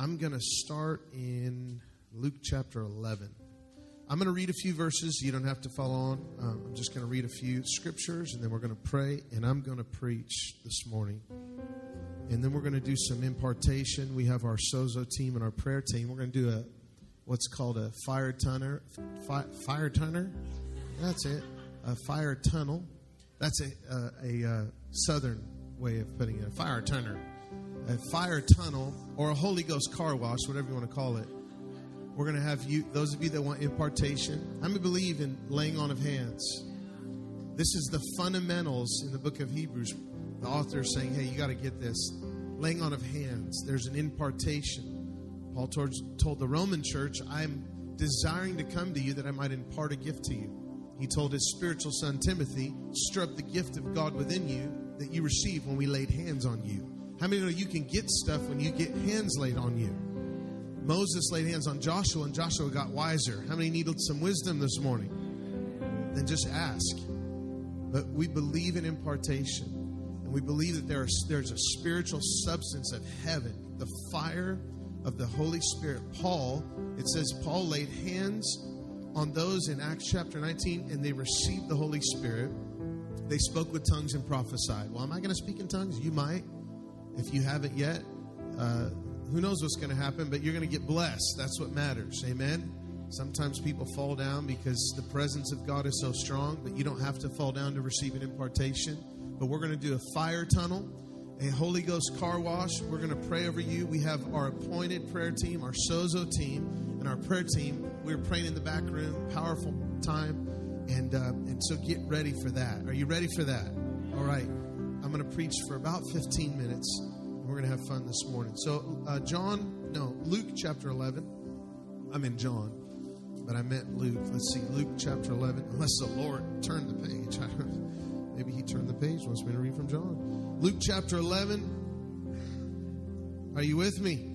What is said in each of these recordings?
I'm going to start in Luke chapter 11. I'm going to read a few verses. You don't have to follow on. Um, I'm just going to read a few scriptures and then we're going to pray and I'm going to preach this morning. And then we're going to do some impartation. We have our Sozo team and our prayer team. We're going to do a what's called a fire tunnel. Fi, fire tunnel? That's it. A fire tunnel. That's a, a, a, uh, southern way of putting it. A fire tunnel. A fire tunnel or a Holy Ghost car wash, whatever you want to call it. We're going to have you, those of you that want impartation. I'm going to believe in laying on of hands. This is the fundamentals in the book of Hebrews. The author is saying, hey, you got to get this. Laying on of hands. There's an impartation. Paul told, told the Roman church, I'm desiring to come to you that I might impart a gift to you. He told his spiritual son Timothy, stir up the gift of God within you that you received when we laid hands on you. How many know you can get stuff when you get hands laid on you? Moses laid hands on Joshua and Joshua got wiser. How many needed some wisdom this morning? Then just ask. But we believe in impartation. And we believe that there is, there's a spiritual substance of heaven, the fire of the Holy Spirit. Paul, it says Paul laid hands on those in Acts chapter 19 and they received the Holy Spirit. They spoke with tongues and prophesied. Well, am I going to speak in tongues? You might. If you haven't yet, uh, who knows what's going to happen, but you're going to get blessed. That's what matters. Amen. Sometimes people fall down because the presence of God is so strong, but you don't have to fall down to receive an impartation. But we're going to do a fire tunnel, a Holy Ghost car wash. We're going to pray over you. We have our appointed prayer team, our Sozo team, and our prayer team. We're praying in the back room. Powerful time. And, uh, and so get ready for that. Are you ready for that? All right. I'm going to preach for about 15 minutes. We're going to have fun this morning. So, uh, John, no, Luke chapter 11. I'm in John, but I meant Luke. Let's see, Luke chapter 11. Unless the Lord turned the page. Maybe he turned the page, wants me to read from John. Luke chapter 11. Are you with me?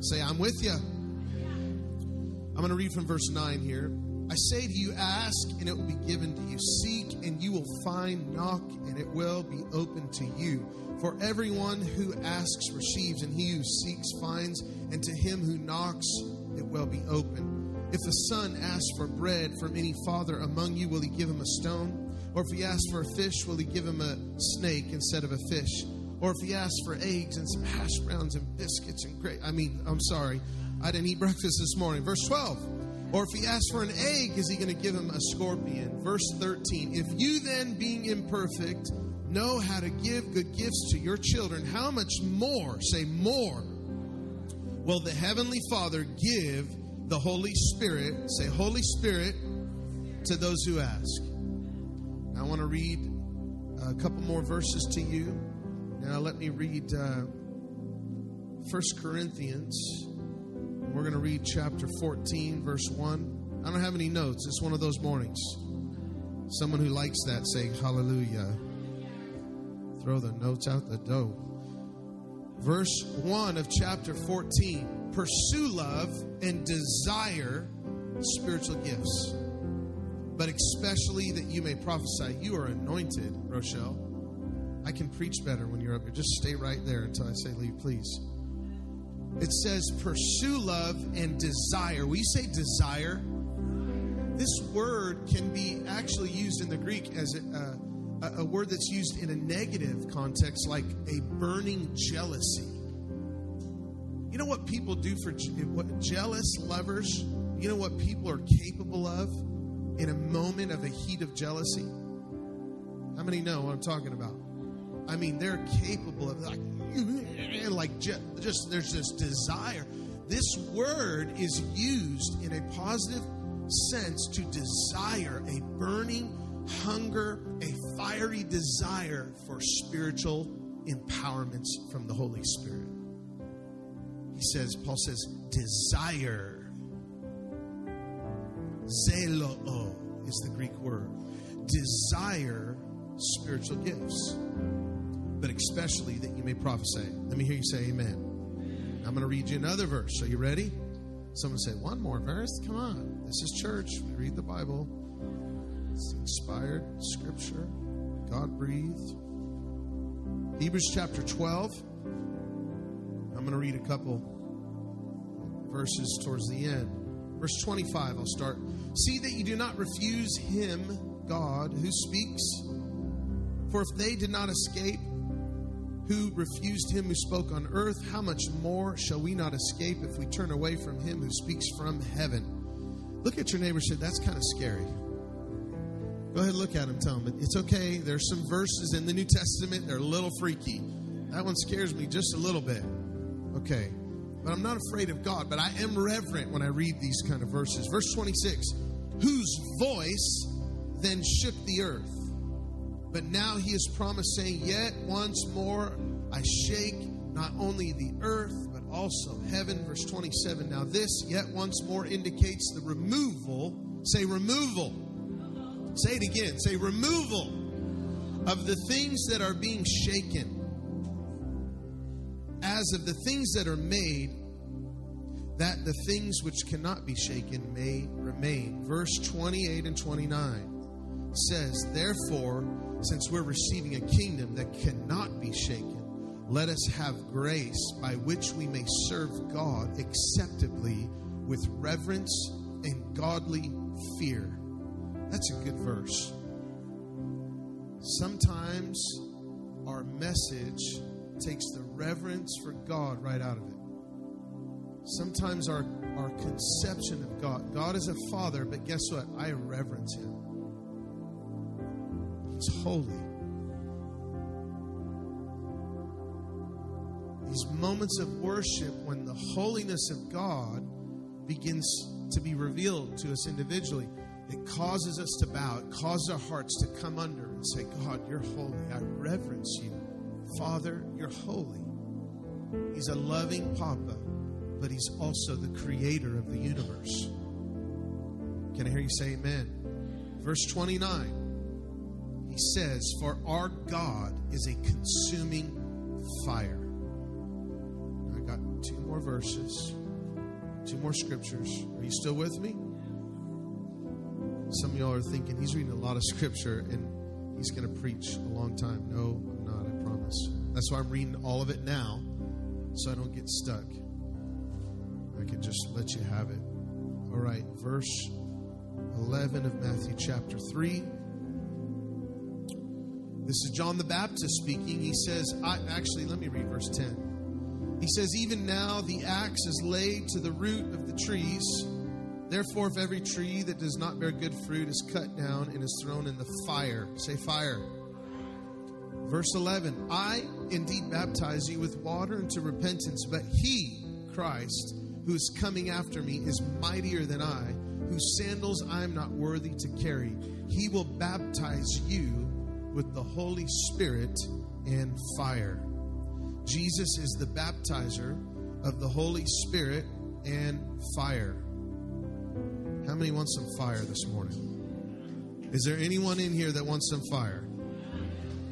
Say, I'm with you. I'm going to read from verse 9 here. I say to you, ask and it will be given to you. Seek and you will find. Knock and it will be open to you. For everyone who asks receives, and he who seeks finds, and to him who knocks it will be open. If a son asks for bread from any father among you, will he give him a stone? Or if he asks for a fish, will he give him a snake instead of a fish? Or if he asks for eggs and some hash browns and biscuits and great, I mean, I'm sorry, I didn't eat breakfast this morning. Verse 12. Or if he asks for an egg, is he going to give him a scorpion? Verse 13. If you then, being imperfect, know how to give good gifts to your children, how much more, say more, will the Heavenly Father give the Holy Spirit, say Holy Spirit, to those who ask? I want to read a couple more verses to you. Now, let me read uh, 1 Corinthians. We're going to read chapter 14, verse 1. I don't have any notes. It's one of those mornings. Someone who likes that, say hallelujah throw the notes out the door. Verse 1 of chapter 14 Pursue love and desire spiritual gifts, but especially that you may prophesy. You are anointed, Rochelle. I can preach better when you're up here. Just stay right there until I say leave, please. It says, pursue love and desire. We say desire. This word can be actually used in the Greek as a, a, a word that's used in a negative context, like a burning jealousy. You know what people do for what jealous lovers? You know what people are capable of in a moment of a heat of jealousy? How many know what I'm talking about? I mean, they're capable of like, like just there's this desire. This word is used in a positive sense to desire a burning hunger, a fiery desire for spiritual empowerments from the Holy Spirit. He says, Paul says, desire. Zeloo is the Greek word. Desire spiritual gifts, but especially that you may prophesy. Let me hear you say amen. I'm going to read you another verse. Are you ready? Someone say, one more verse? Come on. This is church. We read the Bible. It's inspired scripture, God breathed. Hebrews chapter 12. I'm going to read a couple verses towards the end. Verse 25, I'll start. See that you do not refuse him, God, who speaks. For if they did not escape, who refused him who spoke on earth, how much more shall we not escape if we turn away from him who speaks from heaven? Look at your neighbor and say, That's kind of scary. Go ahead and look at him. Tell him it's okay. There's some verses in the New Testament. They're a little freaky. That one scares me just a little bit. Okay. But I'm not afraid of God, but I am reverent when I read these kind of verses. Verse 26 Whose voice then shook the earth. But now he is promised, saying, Yet once more I shake not only the earth, but also heaven. Verse 27. Now, this yet once more indicates the removal. Say, removal. Say it again. Say, removal of the things that are being shaken, as of the things that are made, that the things which cannot be shaken may remain. Verse 28 and 29 says, Therefore, since we're receiving a kingdom that cannot be shaken, let us have grace by which we may serve God acceptably with reverence and godly fear. That's a good verse. Sometimes our message takes the reverence for God right out of it. Sometimes our, our conception of God, God is a father, but guess what? I reverence him. He's holy. These moments of worship when the holiness of God begins to be revealed to us individually, it causes us to bow. It causes our hearts to come under and say, God, you're holy. I reverence you. Father, you're holy. He's a loving Papa, but He's also the creator of the universe. Can I hear you say amen? Verse 29 he says, For our God is a consuming fire. I got two more verses, two more scriptures. Are you still with me? Some of y'all are thinking he's reading a lot of scripture and he's going to preach a long time. No, I'm not, I promise. That's why I'm reading all of it now so I don't get stuck. I can just let you have it. All right, verse 11 of Matthew chapter 3. This is John the Baptist speaking. He says, I, actually, let me read verse 10. He says, Even now the axe is laid to the root of the trees. Therefore, if every tree that does not bear good fruit is cut down and is thrown in the fire, say fire. Verse 11 I indeed baptize you with water into repentance, but he, Christ, who is coming after me, is mightier than I, whose sandals I am not worthy to carry. He will baptize you with the Holy Spirit and fire. Jesus is the baptizer of the Holy Spirit and fire. How many want some fire this morning? Is there anyone in here that wants some fire?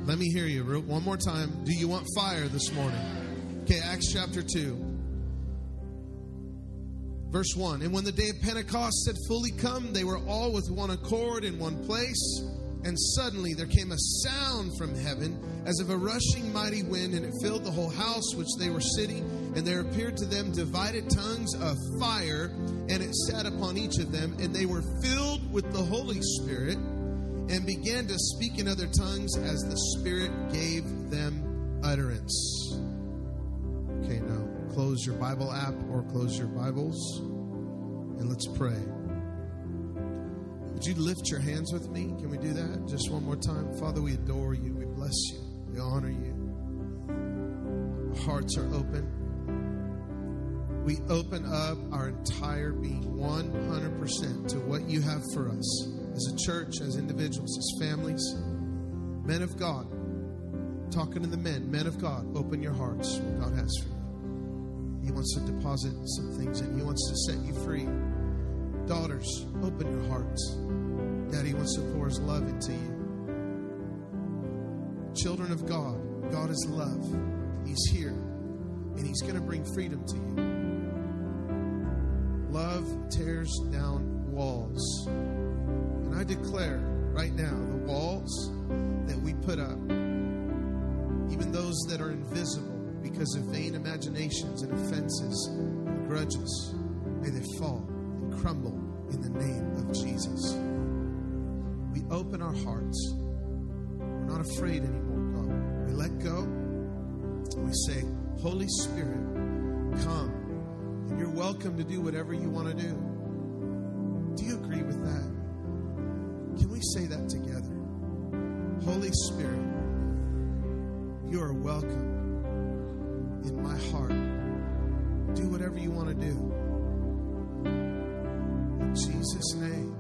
Let me hear you one more time. Do you want fire this morning? Okay, Acts chapter 2. Verse 1 And when the day of Pentecost had fully come, they were all with one accord in one place. And suddenly there came a sound from heaven as of a rushing mighty wind, and it filled the whole house which they were sitting. And there appeared to them divided tongues of fire, and it sat upon each of them. And they were filled with the Holy Spirit and began to speak in other tongues as the Spirit gave them utterance. Okay, now close your Bible app or close your Bibles, and let's pray. Would you lift your hands with me? Can we do that just one more time? Father, we adore you. We bless you. We honor you. Our hearts are open. We open up our entire being 100% to what you have for us as a church, as individuals, as families. Men of God, talking to the men, men of God, open your hearts. God has for you. He wants to deposit some things in. He wants to set you free. Daughters, open your hearts. Daddy wants to pour his love into you. Children of God, God is love. He's here, and he's going to bring freedom to you. Love tears down walls. And I declare right now the walls that we put up, even those that are invisible because of vain imaginations and offenses and grudges, may they fall and crumble in the name of Jesus. Open our hearts. We're not afraid anymore, God. We let go. We say, Holy Spirit, come. And you're welcome to do whatever you want to do. Do you agree with that? Can we say that together? Holy Spirit, you are welcome in my heart. Do whatever you want to do. In Jesus' name.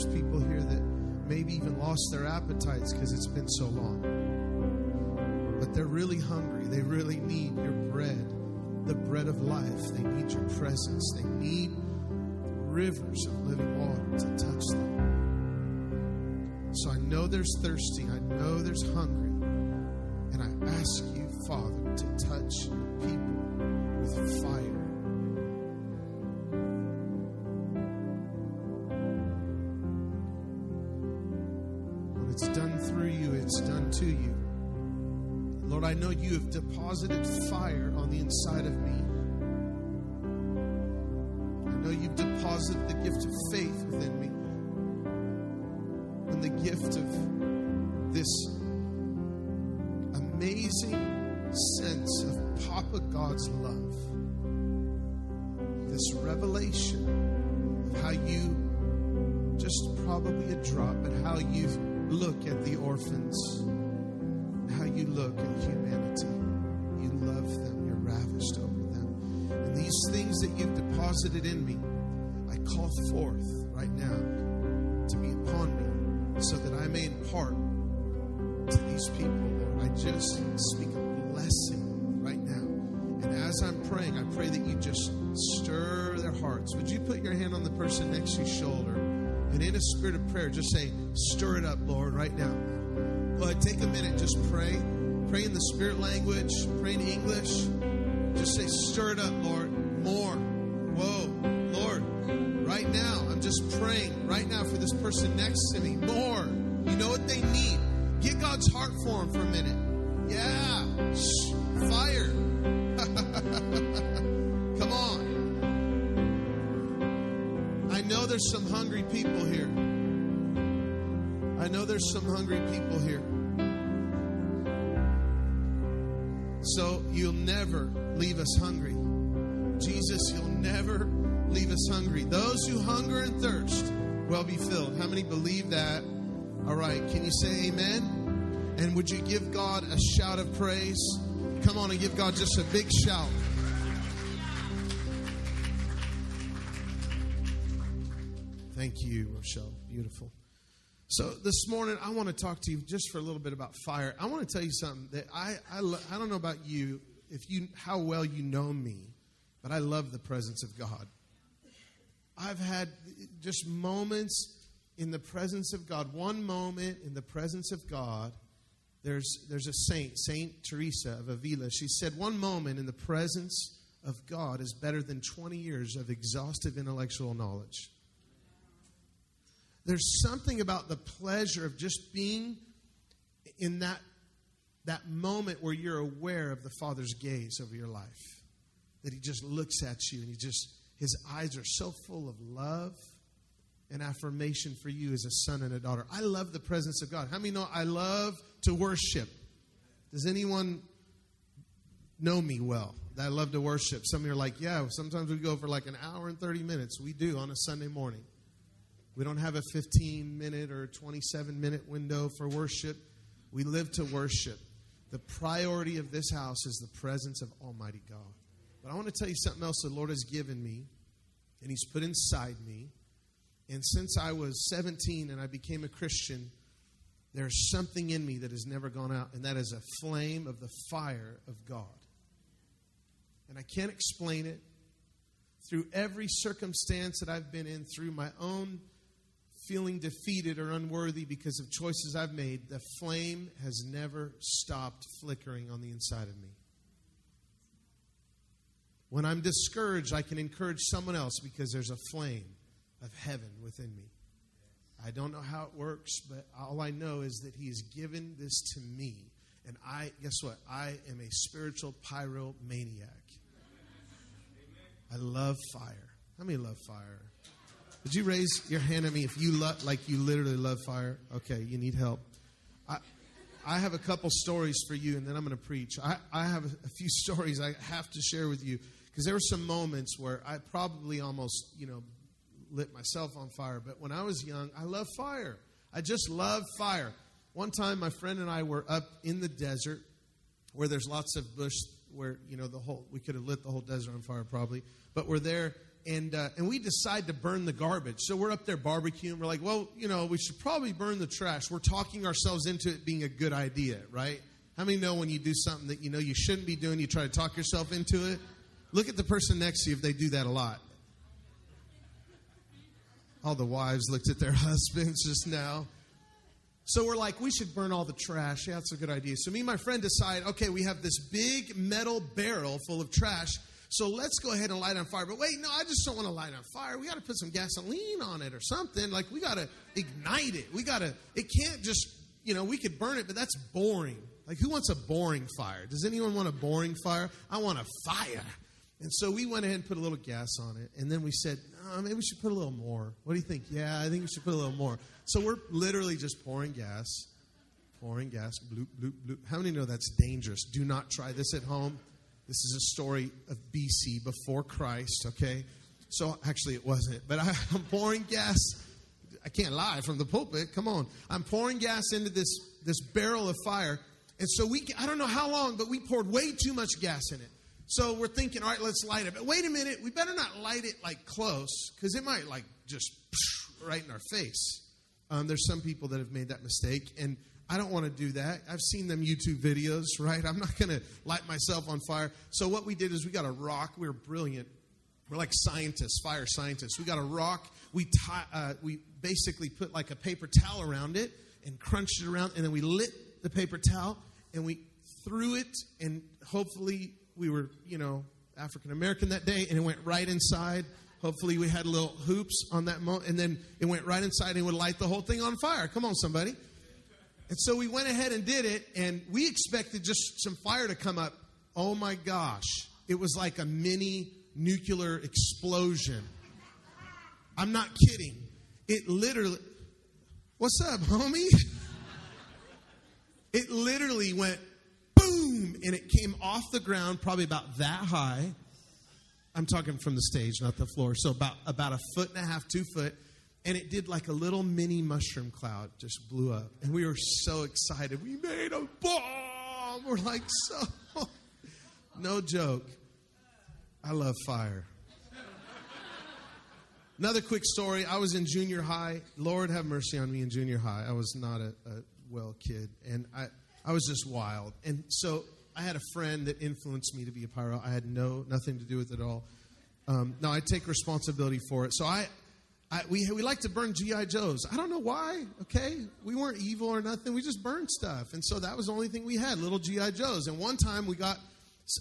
There's people here that maybe even lost their appetites because it's been so long. But they're really hungry. They really need your bread, the bread of life. They need your presence. They need rivers of living water to touch them. So I know there's thirsty. I know there's hungry. And I ask you, Father, to touch your people with fire. Know you have deposited fire on the inside of me. I know you've deposited the gift of faith within me. And the gift of this amazing sense of Papa God's love. This revelation of how you, just probably a drop, but how you look at the orphans, how you look at humanity. You love them, you're ravished over them. And these things that you've deposited in me, I call forth right now to be upon me so that I may impart to these people, Lord. I just speak a blessing right now. And as I'm praying, I pray that you just stir their hearts. Would you put your hand on the person next to your shoulder? And in a spirit of prayer, just say, Stir it up, Lord, right now. Ahead, take a minute, just pray. Pray in the spirit language, pray in English. Just say, Stir it up, Lord. More. Whoa, Lord. Right now, I'm just praying right now for this person next to me. More. You know what they need. Get God's heart for them for a minute. Yeah. Shh. Fire. Come on. I know there's some hungry people here. I know there's some hungry people here. So you'll never leave us hungry. Jesus, you'll never leave us hungry. Those who hunger and thirst will be filled. How many believe that? All right, can you say amen? And would you give God a shout of praise? Come on and give God just a big shout. Thank you, Rochelle. Beautiful. So this morning, I want to talk to you just for a little bit about fire. I want to tell you something that I I, I don't know about you, if you how well you know me, but I love the presence of God. I've had just moments in the presence of God. One moment in the presence of God. There's there's a saint, Saint Teresa of Avila. She said, "One moment in the presence of God is better than 20 years of exhaustive intellectual knowledge." There's something about the pleasure of just being in that, that moment where you're aware of the Father's gaze over your life. That He just looks at you and He just, His eyes are so full of love and affirmation for you as a son and a daughter. I love the presence of God. How many know I love to worship? Does anyone know me well? That I love to worship. Some of you are like, yeah, sometimes we go for like an hour and 30 minutes. We do on a Sunday morning. We don't have a 15 minute or 27 minute window for worship. We live to worship. The priority of this house is the presence of Almighty God. But I want to tell you something else the Lord has given me and He's put inside me. And since I was 17 and I became a Christian, there's something in me that has never gone out, and that is a flame of the fire of God. And I can't explain it. through every circumstance that I've been in, through my own feeling defeated or unworthy because of choices I've made, the flame has never stopped flickering on the inside of me. When I'm discouraged, I can encourage someone else because there's a flame of heaven within me. I don't know how it works, but all I know is that He has given this to me. And I, guess what? I am a spiritual pyromaniac. I love fire. How many love fire? Would you raise your hand at me if you love, like you literally love fire? Okay, you need help. I, I have a couple stories for you, and then I'm going to preach. I, I have a few stories I have to share with you because there were some moments where I probably almost, you know, lit myself on fire. But when I was young, I loved fire. I just loved fire. One time, my friend and I were up in the desert where there's lots of bush, where, you know, the whole, we could have lit the whole desert on fire probably, but we're there and uh, and we decide to burn the garbage. So we're up there barbecuing. We're like, well, you know, we should probably burn the trash. We're talking ourselves into it being a good idea, right? How many know when you do something that you know you shouldn't be doing, you try to talk yourself into it? Look at the person next to you if they do that a lot. All the wives looked at their husbands just now. So we're like, we should burn all the trash. Yeah, that's a good idea. So me and my friend decide, okay, we have this big metal barrel full of trash. So let's go ahead and light on fire. But wait, no, I just don't want to light on fire. We got to put some gasoline on it or something. Like we got to ignite it. We got to. It can't just, you know, we could burn it, but that's boring. Like who wants a boring fire? Does anyone want a boring fire? I want a fire. And so we went ahead and put a little gas on it. And then we said, oh, maybe we should put a little more. What do you think? Yeah, I think we should put a little more. So we're literally just pouring gas, pouring gas, bloop, bloop, bloop. How many know that's dangerous? Do not try this at home. This is a story of BC, before Christ, okay? So actually, it wasn't. But I, I'm pouring gas. I can't lie from the pulpit. Come on. I'm pouring gas into this, this barrel of fire. And so we, I don't know how long, but we poured way too much gas in it. So we're thinking, all right, let's light it. But wait a minute, we better not light it like close because it might like just right in our face. Um, there's some people that have made that mistake, and I don't want to do that. I've seen them YouTube videos, right? I'm not going to light myself on fire. So what we did is we got a rock. We were brilliant. We're like scientists, fire scientists. We got a rock. We uh, we basically put like a paper towel around it and crunched it around, and then we lit the paper towel and we threw it, and hopefully we were, you know, African American that day, and it went right inside. Hopefully, we had little hoops on that moment, and then it went right inside and would light the whole thing on fire. Come on, somebody. And so we went ahead and did it, and we expected just some fire to come up. Oh my gosh, it was like a mini nuclear explosion. I'm not kidding. It literally, what's up, homie? It literally went boom, and it came off the ground, probably about that high. I'm talking from the stage, not the floor. So about about a foot and a half, two foot, and it did like a little mini mushroom cloud, just blew up, and we were so excited. We made a bomb. We're like so, no joke. I love fire. Another quick story. I was in junior high. Lord have mercy on me in junior high. I was not a, a well kid, and I I was just wild. And so I had a friend that influenced me to be a pyro. I had no nothing to do with it at all. Um, now I take responsibility for it. So I, I we we like to burn GI Joes. I don't know why. Okay, we weren't evil or nothing. We just burned stuff, and so that was the only thing we had, little GI Joes. And one time we got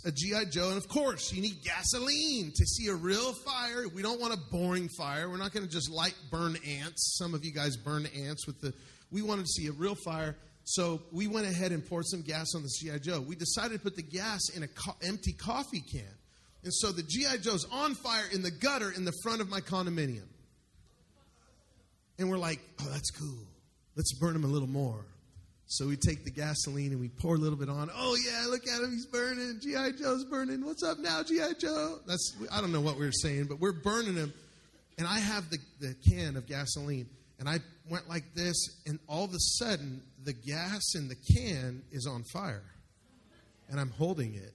a GI Joe, and of course you need gasoline to see a real fire. We don't want a boring fire. We're not going to just light burn ants. Some of you guys burn ants with the. We wanted to see a real fire. So we went ahead and poured some gas on the GI Joe. We decided to put the gas in an co- empty coffee can. And so the GI Joe's on fire in the gutter in the front of my condominium. And we're like, "Oh, that's cool. Let's burn him a little more." So we take the gasoline and we pour a little bit on. Oh yeah, look at him, he's burning. GI Joe's burning. What's up now, GI Joe? That's I don't know what we were saying, but we're burning him. And I have the, the can of gasoline, and I went like this, and all of a sudden the gas in the can is on fire. And I'm holding it.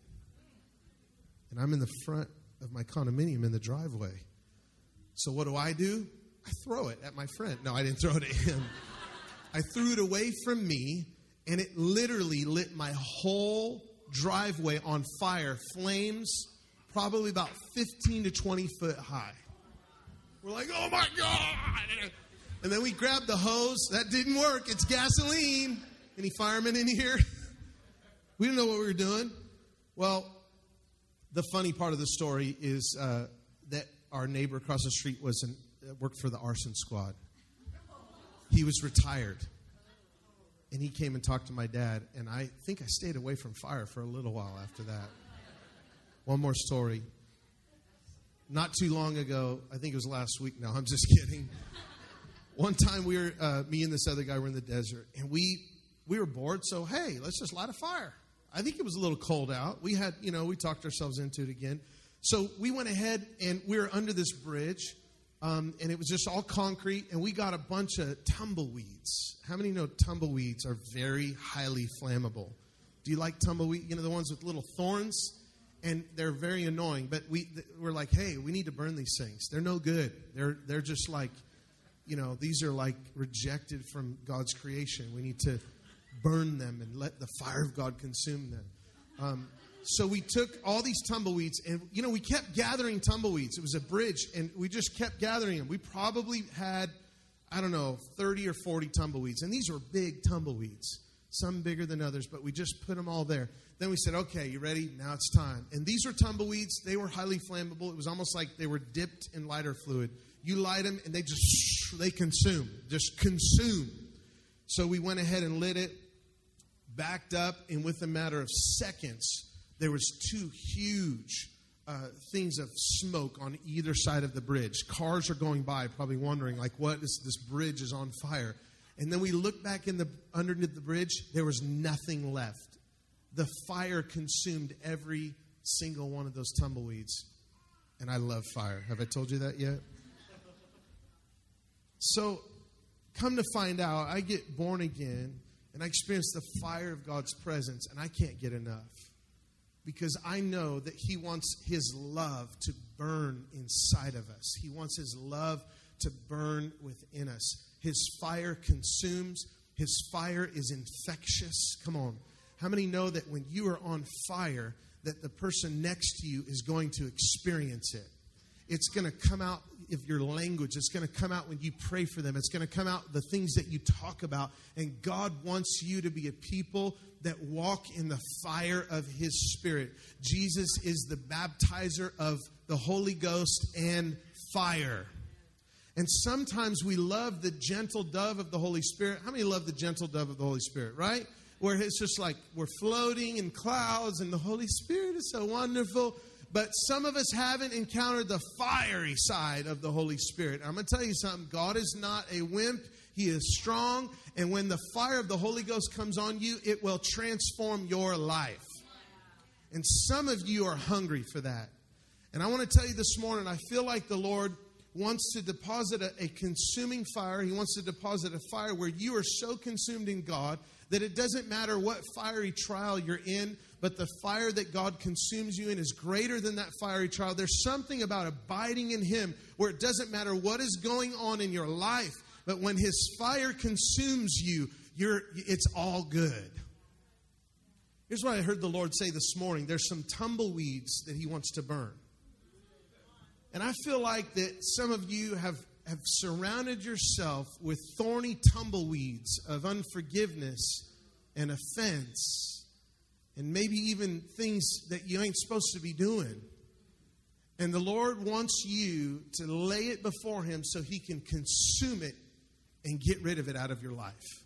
And I'm in the front of my condominium in the driveway. So what do I do? I throw it at my friend. No, I didn't throw it at him. I threw it away from me, and it literally lit my whole driveway on fire. Flames probably about 15 to 20 foot high. We're like, oh my God. And then we grabbed the hose. That didn't work. It's gasoline. Any firemen in here? we didn't know what we were doing. Well, the funny part of the story is uh, that our neighbor across the street was an, worked for the arson squad. He was retired. And he came and talked to my dad, and I think I stayed away from fire for a little while after that. One more story. Not too long ago, I think it was last week. No, I'm just kidding. One time, we were uh, me and this other guy were in the desert, and we we were bored. So hey, let's just light a fire. I think it was a little cold out. We had, you know, we talked ourselves into it again. So we went ahead and we were under this bridge, um, and it was just all concrete, and we got a bunch of tumbleweeds. How many know tumbleweeds are very highly flammable? Do you like tumbleweed? You know, the ones with little thorns? And they're very annoying, but we, we're like, hey, we need to burn these things. They're no good. They're, they're just like, you know, these are like rejected from God's creation. We need to burn them and let the fire of God consume them. Um, so we took all these tumbleweeds and you know we kept gathering tumbleweeds. It was a bridge and we just kept gathering them we probably had i don't know 30 or 40 tumbleweeds. And these were big tumbleweeds some bigger than others but we just put them all there. Then we said okay you ready? Now it's time. And these were tumbleweeds. They were highly flammable. It was almost like they were dipped in lighter fluid. You light them and they just they consume just consume. So we went ahead and lit it backed up, and with a matter of seconds, there was two huge uh, things of smoke on either side of the bridge. Cars are going by, probably wondering, like, what is this bridge is on fire? And then we look back in the underneath the bridge, there was nothing left. The fire consumed every single one of those tumbleweeds. And I love fire. Have I told you that yet? So, come to find out, I get born again and I experience the fire of God's presence, and I can't get enough because I know that He wants His love to burn inside of us. He wants His love to burn within us. His fire consumes, His fire is infectious. Come on. How many know that when you are on fire, that the person next to you is going to experience it? It's going to come out of your language. It's going to come out when you pray for them. It's going to come out the things that you talk about. And God wants you to be a people that walk in the fire of His Spirit. Jesus is the baptizer of the Holy Ghost and fire. And sometimes we love the gentle dove of the Holy Spirit. How many love the gentle dove of the Holy Spirit, right? Where it's just like we're floating in clouds and the Holy Spirit is so wonderful. But some of us haven't encountered the fiery side of the Holy Spirit. I'm going to tell you something God is not a wimp, He is strong. And when the fire of the Holy Ghost comes on you, it will transform your life. And some of you are hungry for that. And I want to tell you this morning, I feel like the Lord wants to deposit a, a, consuming fire. He wants to deposit a fire where you are so consumed in God that it doesn't matter what fiery trial you're in, but the fire that God consumes you in is greater than that fiery trial. There's something about abiding in Him where it doesn't matter what is going on in your life, but when His fire consumes you, you're, it's all good. Here's what I heard the Lord say this morning there's some tumbleweeds that He wants to burn. And I feel like that some of you have, have surrounded yourself with thorny tumbleweeds of unforgiveness and offense and maybe even things that you ain't supposed to be doing. And the Lord wants you to lay it before Him so He can consume it and get rid of it out of your life.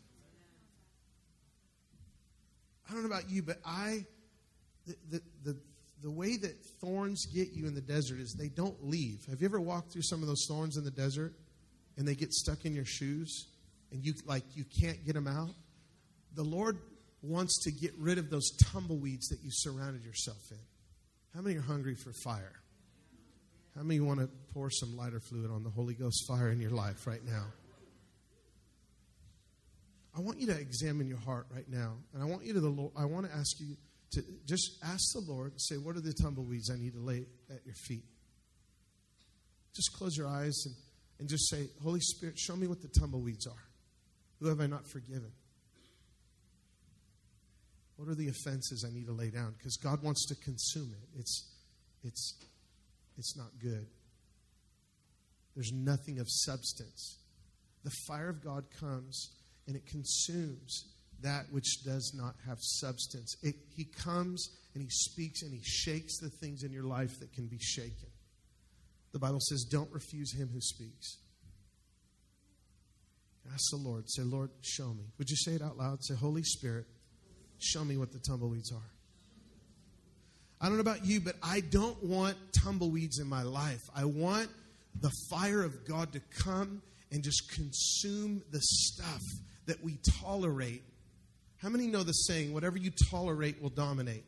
I don't know about you, but I, the, the, the, the way that thorns get you in the desert is they don't leave. Have you ever walked through some of those thorns in the desert and they get stuck in your shoes and you like you can't get them out? The Lord wants to get rid of those tumbleweeds that you surrounded yourself in. How many are hungry for fire? How many want to pour some lighter fluid on the Holy Ghost fire in your life right now? I want you to examine your heart right now, and I want you to the Lord. I want to ask you to just ask the Lord. Say, what are the tumbleweeds I need to lay at your feet? Just close your eyes and, and just say, Holy Spirit, show me what the tumbleweeds are. Who have I not forgiven? What are the offenses I need to lay down? Because God wants to consume it. It's, it's, it's not good. There's nothing of substance. The fire of God comes and it consumes that which does not have substance. It, he comes and he speaks and he shakes the things in your life that can be shaken. The Bible says, Don't refuse him who speaks. Ask the Lord. Say, Lord, show me. Would you say it out loud? Say, Holy Spirit, show me what the tumbleweeds are. I don't know about you, but I don't want tumbleweeds in my life. I want the fire of God to come and just consume the stuff that we tolerate. How many know the saying, whatever you tolerate will dominate?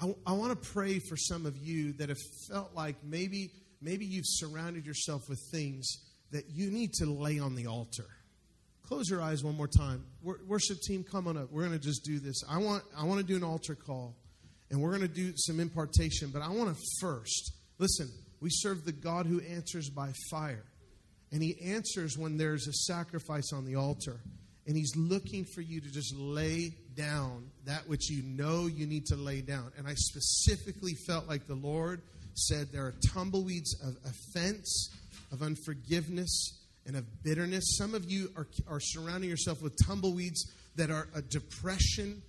I, I want to pray for some of you that have felt like maybe, maybe you've surrounded yourself with things that you need to lay on the altar. Close your eyes one more time. Worship team, come on up. We're going to just do this. I want, I want to do an altar call, and we're going to do some impartation, but I want to first, listen, we serve the God who answers by fire. And he answers when there's a sacrifice on the altar. And he's looking for you to just lay down that which you know you need to lay down. And I specifically felt like the Lord said there are tumbleweeds of offense, of unforgiveness, and of bitterness. Some of you are, are surrounding yourself with tumbleweeds that are a depression,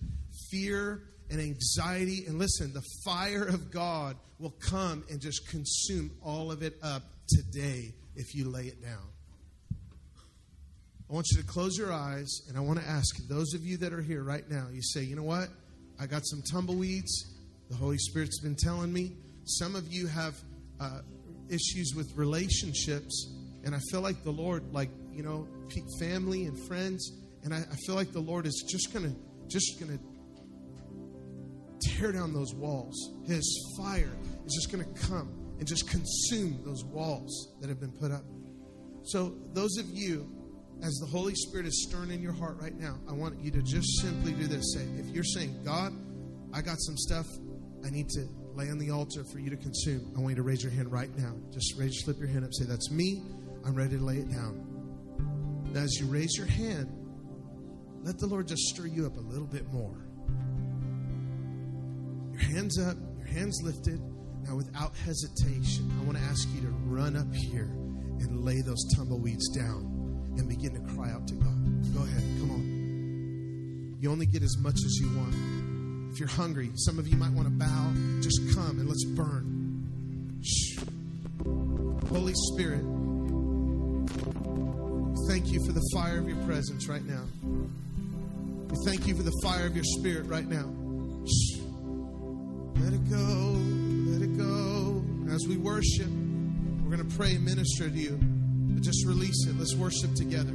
fear, and anxiety. And listen, the fire of God will come and just consume all of it up today if you lay it down. I want you to close your eyes and I want to ask those of you that are here right now, you say, you know what? I got some tumbleweeds. The Holy Spirit's been telling me. Some of you have uh, issues with relationships, and I feel like the Lord, like, you know, family and friends, and I, I feel like the Lord is just going to, just going to tear down those walls. His fire is just going to come and just consume those walls that have been put up. So, those of you, as the Holy Spirit is stirring in your heart right now, I want you to just simply do this. Say, if you're saying, God, I got some stuff I need to lay on the altar for you to consume, I want you to raise your hand right now. Just raise, slip your hand up. Say, That's me. I'm ready to lay it down. Now, as you raise your hand, let the Lord just stir you up a little bit more. Your hands up, your hands lifted. Now, without hesitation, I want to ask you to run up here and lay those tumbleweeds down and begin to cry out to God. Go ahead, come on. You only get as much as you want. If you're hungry, some of you might want to bow. Just come and let's burn. Shh. Holy Spirit, thank you for the fire of your presence right now. We thank you for the fire of your spirit right now. Shh. Let it go. Let it go. As we worship, we're going to pray and minister to you. But just release it. Let's worship together.